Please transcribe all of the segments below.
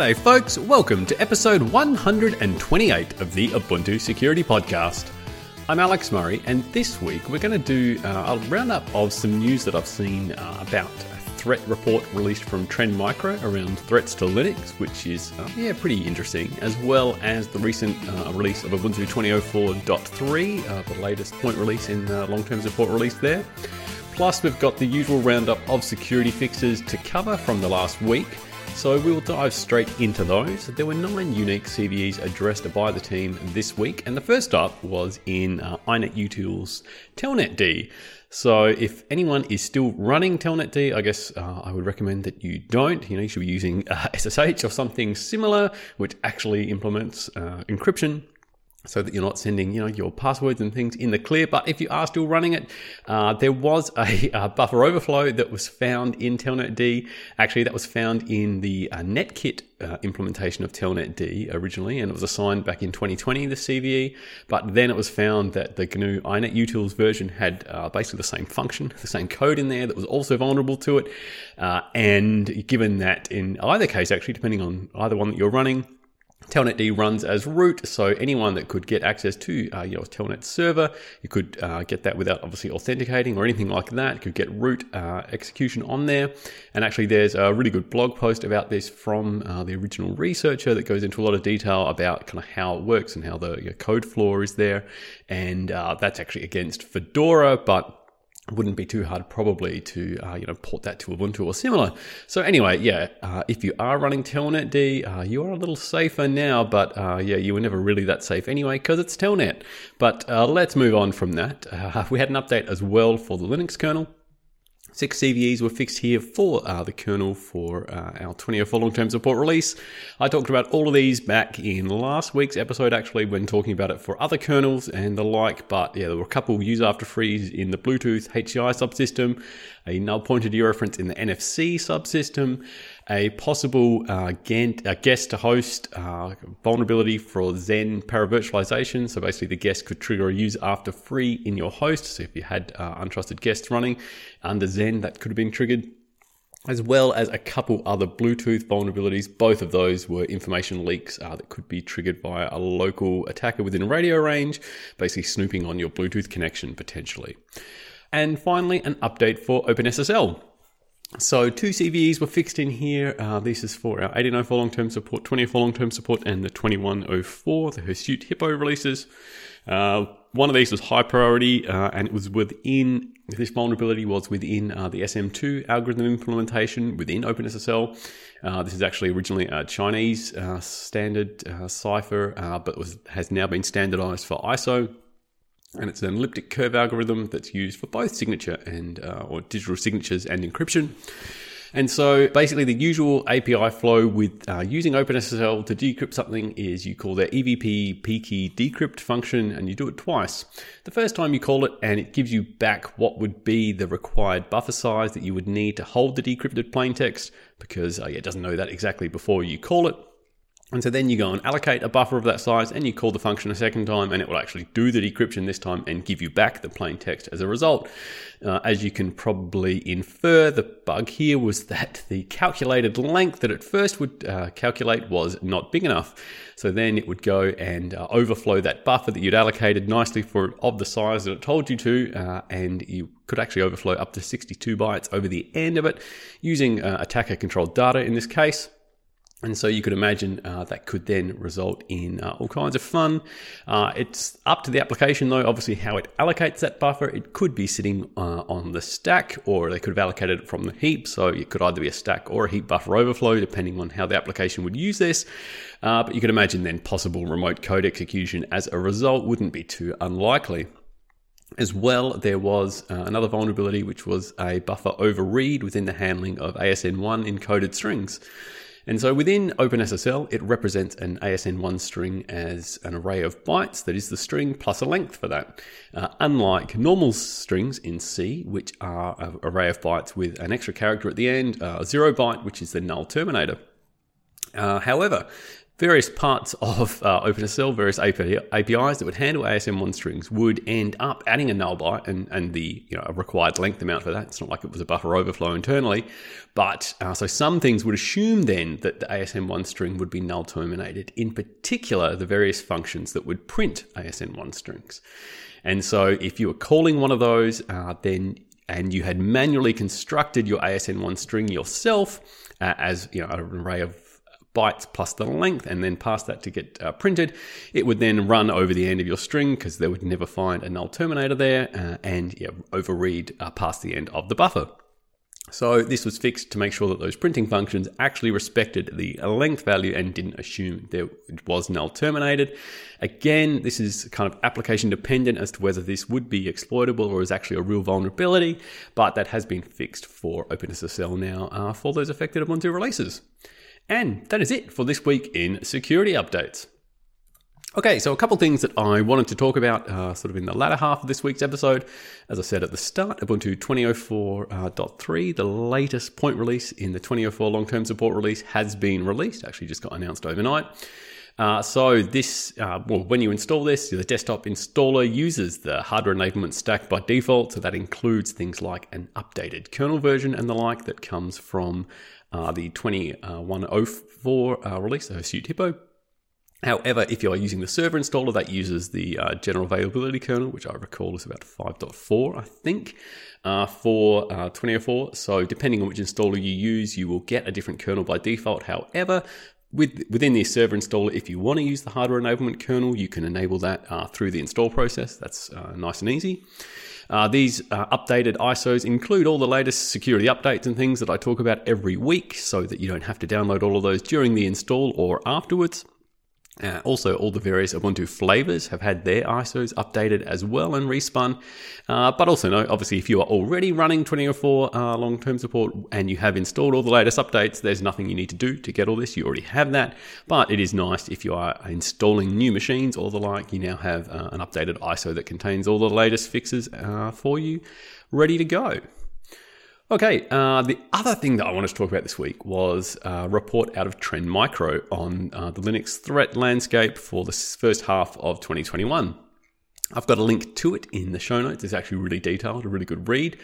G'day, folks. Welcome to episode 128 of the Ubuntu Security Podcast. I'm Alex Murray, and this week we're going to do uh, a roundup of some news that I've seen uh, about a threat report released from Trend Micro around threats to Linux, which is uh, yeah pretty interesting, as well as the recent uh, release of Ubuntu 2004.3, uh, the latest point release in long-term support release there. Plus, we've got the usual roundup of security fixes to cover from the last week. So we'll dive straight into those. There were nine unique CVEs addressed by the team this week, and the first up was in uh, inetutils Telnet-D. So if anyone is still running Telnet-D, I guess uh, I would recommend that you don't. You know, you should be using uh, SSH or something similar, which actually implements uh, encryption so that you're not sending you know your passwords and things in the clear. But if you are still running it uh, there was a, a, buffer overflow that was found in telnet-d actually that was found in the uh, netkit uh, implementation of telnet-d originally and it was assigned back in 2020 the cve but then it was found that the gnu inet inetutils version had uh, basically the same function the same code in there that was also vulnerable to it. Uh, and given that in either case actually depending on either one that you're running Telnet-D runs as root, so anyone that could get access to uh, your Telnet server, you could uh, get that without obviously authenticating or anything like that. You could get root uh, execution on there. And actually, there's a really good blog post about this from uh, the original researcher that goes into a lot of detail about kind of how it works and how the code floor is there. And uh, that's actually against Fedora, but wouldn't be too hard probably to uh, you know port that to Ubuntu or similar. So anyway, yeah, uh, if you are running Telnet-D, uh, you are a little safer now, but uh, yeah, you were never really that safe anyway because it's Telnet. But uh, let's move on from that. Uh, we had an update as well for the Linux kernel. Six CVEs were fixed here for uh, the kernel for uh, our 2004 long term support release. I talked about all of these back in last week's episode, actually, when talking about it for other kernels and the like. But yeah, there were a couple use after frees in the Bluetooth HCI subsystem, a null pointer dereference in the NFC subsystem, a possible uh, guest to host uh, vulnerability for Xen paravirtualization. So basically, the guest could trigger a use after free in your host. So if you had uh, untrusted guests running under Xen, that could have been triggered. As well as a couple other Bluetooth vulnerabilities. Both of those were information leaks uh, that could be triggered by a local attacker within radio range, basically snooping on your Bluetooth connection potentially. And finally, an update for OpenSSL. So two CVEs were fixed in here. Uh, this is for our 1804 long-term support, 24 long-term support, and the 2104, the Hirsute Hippo releases. Uh, one of these was high priority, uh, and it was within this vulnerability was within uh, the SM2 algorithm implementation within OpenSSL. Uh, this is actually originally a Chinese uh, standard cipher, but was, has now been standardized for ISO and it's an elliptic curve algorithm that's used for both signature and uh, or digital signatures and encryption. And so basically the usual API flow with uh, using OpenSSL to decrypt something is you call the EVP pkey decrypt function and you do it twice. The first time you call it and it gives you back what would be the required buffer size that you would need to hold the decrypted plaintext because uh, it doesn't know that exactly before you call it. And so then you go and allocate a buffer of that size and you call the function a second time and it will actually do the decryption this time and give you back the plain text as a result. Uh, as you can probably infer, the bug here was that the calculated length that it first would uh, calculate was not big enough. So then it would go and uh, overflow that buffer that you'd allocated nicely for of the size that it told you to, uh, and you could actually overflow up to 62 bytes over the end of it using uh, attacker controlled data in this case. And so you could imagine uh, that could then result in uh, all kinds of fun. Uh, it's up to the application, though, obviously, how it allocates that buffer. It could be sitting uh, on the stack, or they could have allocated it from the heap. So it could either be a stack or a heap buffer overflow, depending on how the application would use this. Uh, but you could imagine then possible remote code execution as a result wouldn't be too unlikely. As well, there was uh, another vulnerability, which was a buffer overread within the handling of ASN1 encoded strings. And so within OpenSSL, it represents an ASN1 string as an array of bytes, that is the string plus a length for that. Uh, unlike normal strings in C, which are an array of bytes with an extra character at the end, uh, a zero byte, which is the null terminator. Uh, however, various parts of uh, OpenSSL, various APIs that would handle ASN1 strings would end up adding a null byte and, and the you know required length amount for that. It's not like it was a buffer overflow internally, but uh, so some things would assume then that the ASN1 string would be null terminated. In particular, the various functions that would print ASN1 strings. And so if you were calling one of those, uh, then and you had manually constructed your ASN1 string yourself uh, as you know an array of bytes plus the length and then pass that to get uh, printed, it would then run over the end of your string because they would never find a null terminator there uh, and yeah, overread uh, past the end of the buffer. So this was fixed to make sure that those printing functions actually respected the length value and didn't assume there was null terminated. Again, this is kind of application dependent as to whether this would be exploitable or is actually a real vulnerability, but that has been fixed for OpenSSL now uh, for those affected Ubuntu releases. And that is it for this week in security updates. Okay, so a couple things that I wanted to talk about uh, sort of in the latter half of this week's episode. As I said at the start, Ubuntu 2004.3, uh, the latest point release in the 2004 long term support release, has been released, actually just got announced overnight. Uh, so this, uh, well, when you install this, the desktop installer uses the hardware enablement stack by default. So that includes things like an updated kernel version and the like that comes from uh, the 2104 uh, release, the Hirsute Hippo. However, if you are using the server installer, that uses the uh, general availability kernel, which I recall is about 5.4, I think, uh, for uh, 2004. So, depending on which installer you use, you will get a different kernel by default. However, with, within the server installer, if you want to use the hardware enablement kernel, you can enable that uh, through the install process. That's uh, nice and easy. Uh, these uh, updated ISOs include all the latest security updates and things that I talk about every week so that you don't have to download all of those during the install or afterwards. Uh, also, all the various Ubuntu flavors have had their ISOs updated as well and respun. Uh, but also, no, obviously, if you are already running 2004 uh, long term support and you have installed all the latest updates, there's nothing you need to do to get all this. You already have that. But it is nice if you are installing new machines or the like, you now have uh, an updated ISO that contains all the latest fixes uh, for you ready to go. Okay, uh, the other thing that I wanted to talk about this week was a report out of Trend Micro on uh, the Linux threat landscape for the first half of 2021. I've got a link to it in the show notes. It's actually really detailed, a really good read.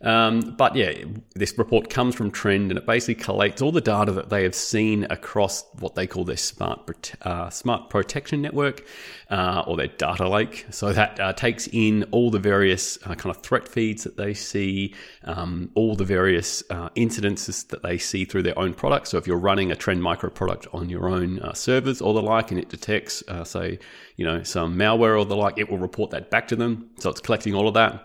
Um, but yeah, this report comes from Trend and it basically collates all the data that they have seen across what they call their smart uh, smart protection network uh, or their data lake. So that uh, takes in all the various uh, kind of threat feeds that they see, um, all the various uh, incidences that they see through their own products. So if you're running a Trend Micro product on your own uh, servers or the like, and it detects, say, you know, some malware or the like, it will report that back to them. So it's collecting all of that.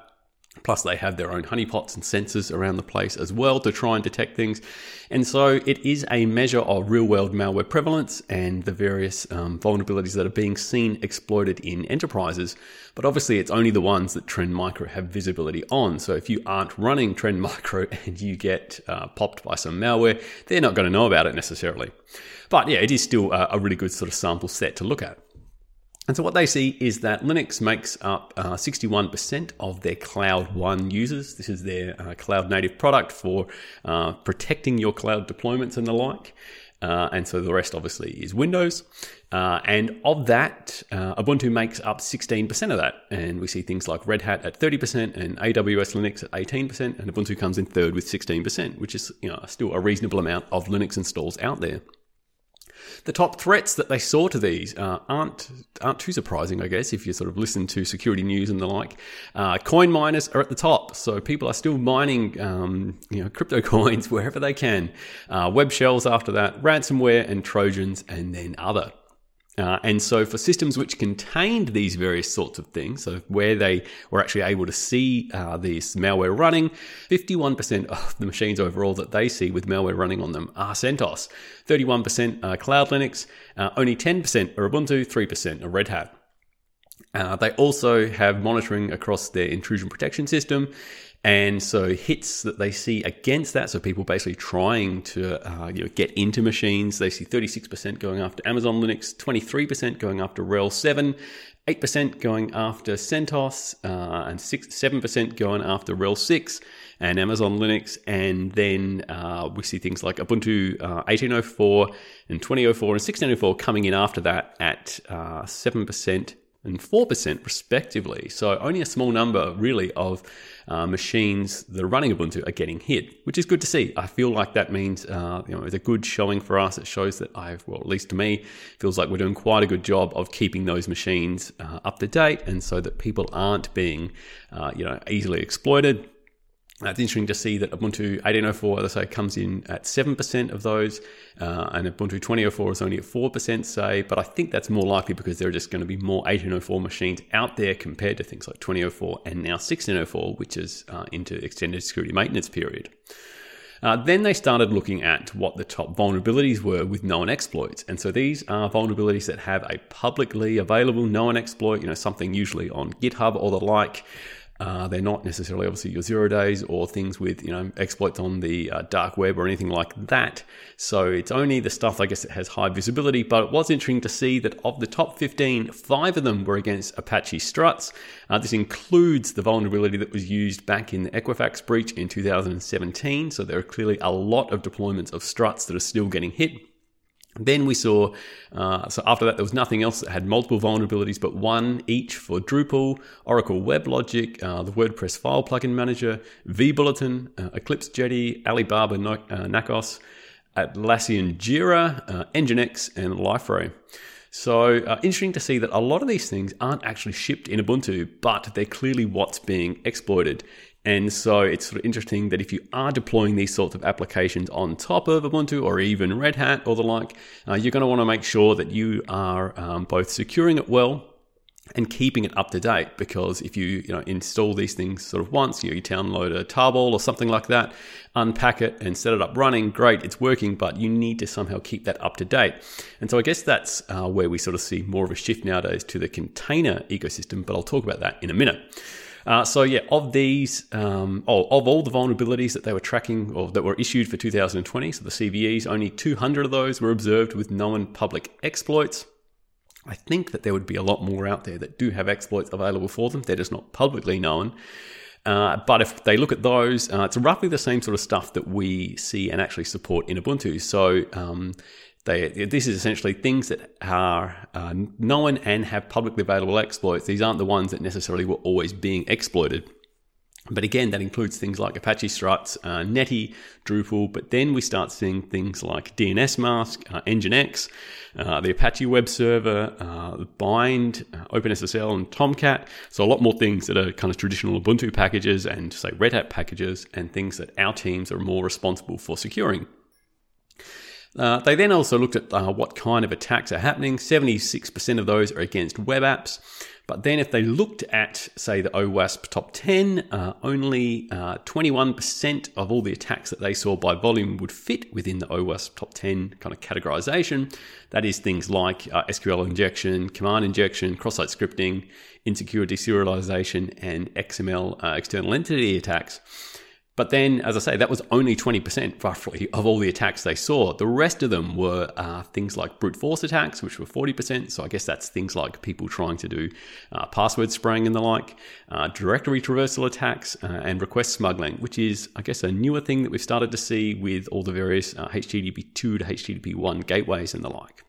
Plus, they have their own honeypots and sensors around the place as well to try and detect things. And so, it is a measure of real world malware prevalence and the various um, vulnerabilities that are being seen exploited in enterprises. But obviously, it's only the ones that Trend Micro have visibility on. So, if you aren't running Trend Micro and you get uh, popped by some malware, they're not going to know about it necessarily. But yeah, it is still a, a really good sort of sample set to look at. And so what they see is that Linux makes up uh, 61% of their Cloud One users. This is their uh, cloud native product for uh, protecting your cloud deployments and the like. Uh, and so the rest obviously is Windows. Uh, and of that, uh, Ubuntu makes up 16% of that. And we see things like Red Hat at 30% and AWS Linux at 18%. And Ubuntu comes in third with 16%, which is you know, still a reasonable amount of Linux installs out there. The top threats that they saw to these uh, aren't aren't too surprising, I guess, if you sort of listen to security news and the like. Uh, coin miners are at the top, so people are still mining, um, you know, crypto coins wherever they can. Uh, web shells after that, ransomware and trojans, and then other. Uh, and so, for systems which contained these various sorts of things, so where they were actually able to see uh, this malware running, 51% of the machines overall that they see with malware running on them are CentOS, 31% are CloudLinux, uh, only 10% are Ubuntu, 3% are Red Hat. Uh, they also have monitoring across their intrusion protection system, and so hits that they see against that, so people basically trying to uh, you know, get into machines, they see 36% going after Amazon Linux, 23% going after RHEL 7, 8% going after CentOS, uh, and 6, 7% going after RHEL 6 and Amazon Linux. And then uh, we see things like Ubuntu uh, 18.04 and 20.04 and 16.04 coming in after that at uh, 7% and 4% respectively. So only a small number really of uh, machines that are running Ubuntu are getting hit, which is good to see. I feel like that means uh, you know it's a good showing for us. It shows that I've, well, at least to me, feels like we're doing quite a good job of keeping those machines uh, up to date, and so that people aren't being uh, you know easily exploited. It's interesting to see that Ubuntu 18.04, as I say, comes in at 7% of those, uh, and Ubuntu 20.04 is only at 4%, say, but I think that's more likely because there are just going to be more 18.04 machines out there compared to things like 20.04 and now 16.04, which is uh, into extended security maintenance period. Uh, then they started looking at what the top vulnerabilities were with known exploits. And so these are vulnerabilities that have a publicly available known exploit, you know, something usually on GitHub or the like. Uh, they're not necessarily obviously your zero days or things with you know exploits on the uh, dark web or anything like that. So it's only the stuff I guess that has high visibility. But it was interesting to see that of the top 15, five of them were against Apache struts. Uh, this includes the vulnerability that was used back in the Equifax breach in 2017. So there are clearly a lot of deployments of struts that are still getting hit. Then we saw, uh, so after that, there was nothing else that had multiple vulnerabilities, but one each for Drupal, Oracle WebLogic, uh, the WordPress file plugin manager, vBulletin, uh, Eclipse Jetty, Alibaba no- uh, Nacos, Atlassian Jira, uh, Nginx, and Liferay. So uh, interesting to see that a lot of these things aren't actually shipped in Ubuntu, but they're clearly what's being exploited. And so it's sort of interesting that if you are deploying these sorts of applications on top of Ubuntu or even Red Hat or the like, uh, you're going to want to make sure that you are um, both securing it well and keeping it up to date because if you you know install these things sort of once you, you download a tarball or something like that unpack it and set it up running great it's working but you need to somehow keep that up to date. And so i guess that's uh, where we sort of see more of a shift nowadays to the container ecosystem but i'll talk about that in a minute uh, so yeah, of these, um, oh, of all the vulnerabilities that they were tracking or that were issued for 2020, so the CVEs, only 200 of those were observed with known public exploits. I think that there would be a lot more out there that do have exploits available for them. They're just not publicly known. Uh, but if they look at those, uh, it's roughly the same sort of stuff that we see and actually support in Ubuntu. So um, they, this is essentially things that are uh, known and have publicly available exploits. These aren't the ones that necessarily were always being exploited. But again, that includes things like Apache struts, uh, Netty, Drupal, but then we start seeing things like dnsmasq, uh, Nginx, uh, the Apache web server, uh, Bind, uh, OpenSSL, and Tomcat. So a lot more things that are kind of traditional Ubuntu packages and say Red Hat packages and things that our teams are more responsible for securing. Uh, they then also looked at uh, what kind of attacks are happening. 76% of those are against web apps. But then if they looked at, say, the OWASP top 10, uh, only 21% uh, of all the attacks that they saw by volume would fit within the OWASP top 10 kind of categorization. That is things like uh, SQL injection, command injection, cross-site scripting, insecure deserialization, and XML uh, external entity attacks. But then, as I say, that was only 20% roughly of all the attacks they saw. The rest of them were uh, things like brute force attacks, which were 40%. So I guess that's things like people trying to do uh, password spraying and the like, uh, directory traversal attacks, uh, and request smuggling, which is, I guess, a newer thing that we've started to see with all the various HTTP uh, 2 to HTTP 1 gateways and the like.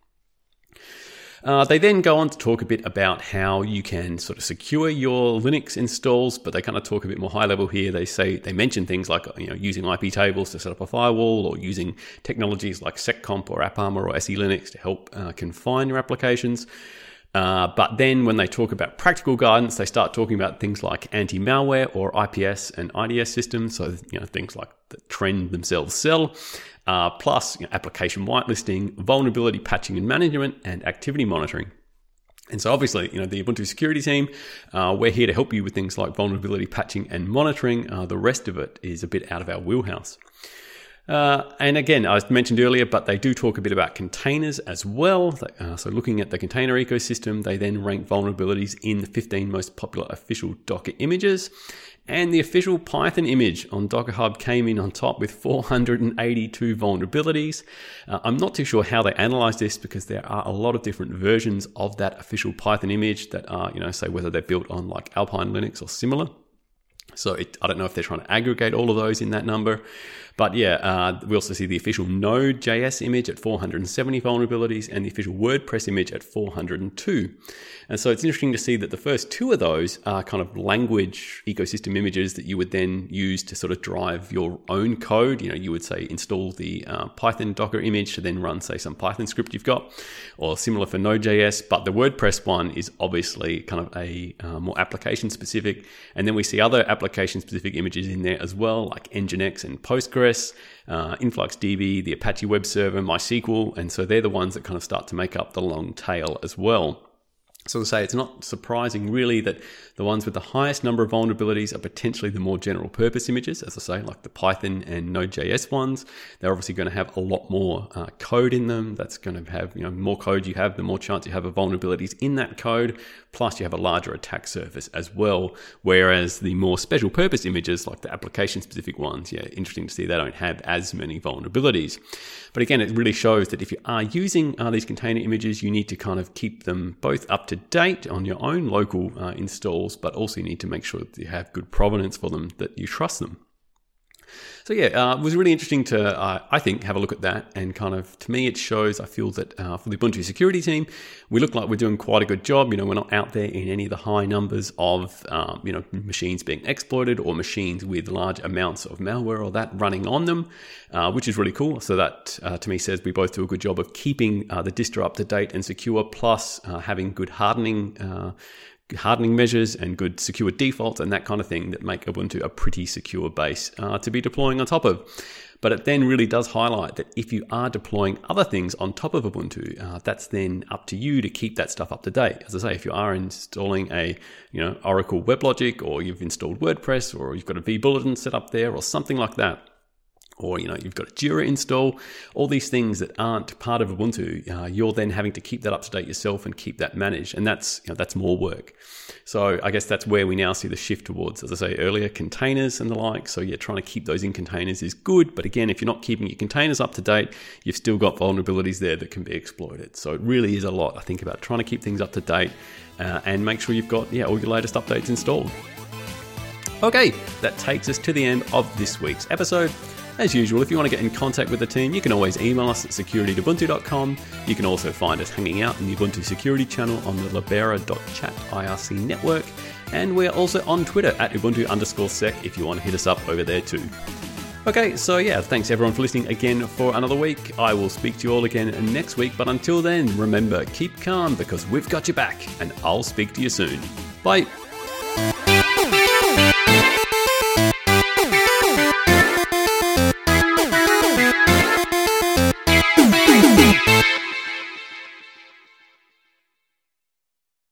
Uh, they then go on to talk a bit about how you can sort of secure your Linux installs, but they kind of talk a bit more high level here. They say they mention things like you know using iptables to set up a firewall, or using technologies like seccomp or AppArmor or SELinux to help uh, confine your applications. Uh, but then when they talk about practical guidance, they start talking about things like anti-malware or IPS and IDS systems. So you know things like the trend themselves sell, uh, plus you know, application whitelisting, vulnerability patching and management, and activity monitoring. And so, obviously, you know the Ubuntu security team, uh, we're here to help you with things like vulnerability patching and monitoring. Uh, the rest of it is a bit out of our wheelhouse. Uh, and again, I mentioned earlier, but they do talk a bit about containers as well. Uh, so, looking at the container ecosystem, they then rank vulnerabilities in the 15 most popular official Docker images. And the official Python image on Docker Hub came in on top with 482 vulnerabilities. Uh, I'm not too sure how they analyze this because there are a lot of different versions of that official Python image that are, you know, say whether they're built on like Alpine Linux or similar. So it, I don't know if they're trying to aggregate all of those in that number. But yeah, uh, we also see the official Node.js image at 470 vulnerabilities and the official WordPress image at 402. And so it's interesting to see that the first two of those are kind of language ecosystem images that you would then use to sort of drive your own code. You know, you would say install the uh, Python Docker image to then run, say, some Python script you've got, or similar for Node.js. But the WordPress one is obviously kind of a uh, more application specific. And then we see other application specific images in there as well, like Nginx and Postgres uh, InfluxDB, the Apache Web Server, MySQL, and so they're the ones that kind of start to make up the long tail as well. So to say, it's not surprising really that the ones with the highest number of vulnerabilities are potentially the more general purpose images, as I say, like the Python and Node.js ones. They're obviously going to have a lot more uh, code in them. That's going to have, you know, more code you have, the more chance you have of vulnerabilities in that code. Plus, you have a larger attack surface as well. Whereas the more special purpose images, like the application specific ones, yeah, interesting to see they don't have as many vulnerabilities. But again, it really shows that if you are using uh, these container images, you need to kind of keep them both up to date on your own local uh, installs, but also you need to make sure that you have good provenance for them, that you trust them. So yeah, uh, it was really interesting to, uh, I think, have a look at that and kind of, to me, it shows, I feel that uh, for the Ubuntu security team, we look like we're doing quite a good job. You know, we're not out there in any of the high numbers of, um, you know, machines being exploited or machines with large amounts of malware or that running on them, uh, which is really cool. So that, uh, to me, says we both do a good job of keeping uh, the distro up to date and secure, plus having good hardening hardening measures and good secure defaults and that kind of thing that make Ubuntu a pretty secure base uh, to be deploying on top of. But it then really does highlight that if you are deploying other things on top of Ubuntu, uh, that's then up to you to keep that stuff up to date. As I say, if you are installing a you know Oracle WebLogic or you've installed WordPress or you've got a vBulletin set up there or something like that, or you know you've got a Jira install, all these things that aren't part of Ubuntu, uh, you're then having to keep that up to date yourself and keep that managed, and that's you know, that's more work. So I guess that's where we now see the shift towards, as I say earlier, containers and the like. So yeah, trying to keep those in containers is good, but again, if you're not keeping your containers up to date, you've still got vulnerabilities there that can be exploited. So it really is a lot. I think about trying to keep things up to date uh, and make sure you've got yeah all your latest updates installed. Okay, that takes us to the end of this week's episode. As usual, if you want to get in contact with the team, you can always email us at security.ubuntu.com. You can also find us hanging out in the Ubuntu security channel on the libera.chat IRC network. And we're also on Twitter at Ubuntu underscore sec if you want to hit us up over there too. Okay, so yeah, thanks everyone for listening again for another week. I will speak to you all again next week, but until then, remember, keep calm because we've got your back, and I'll speak to you soon. Bye.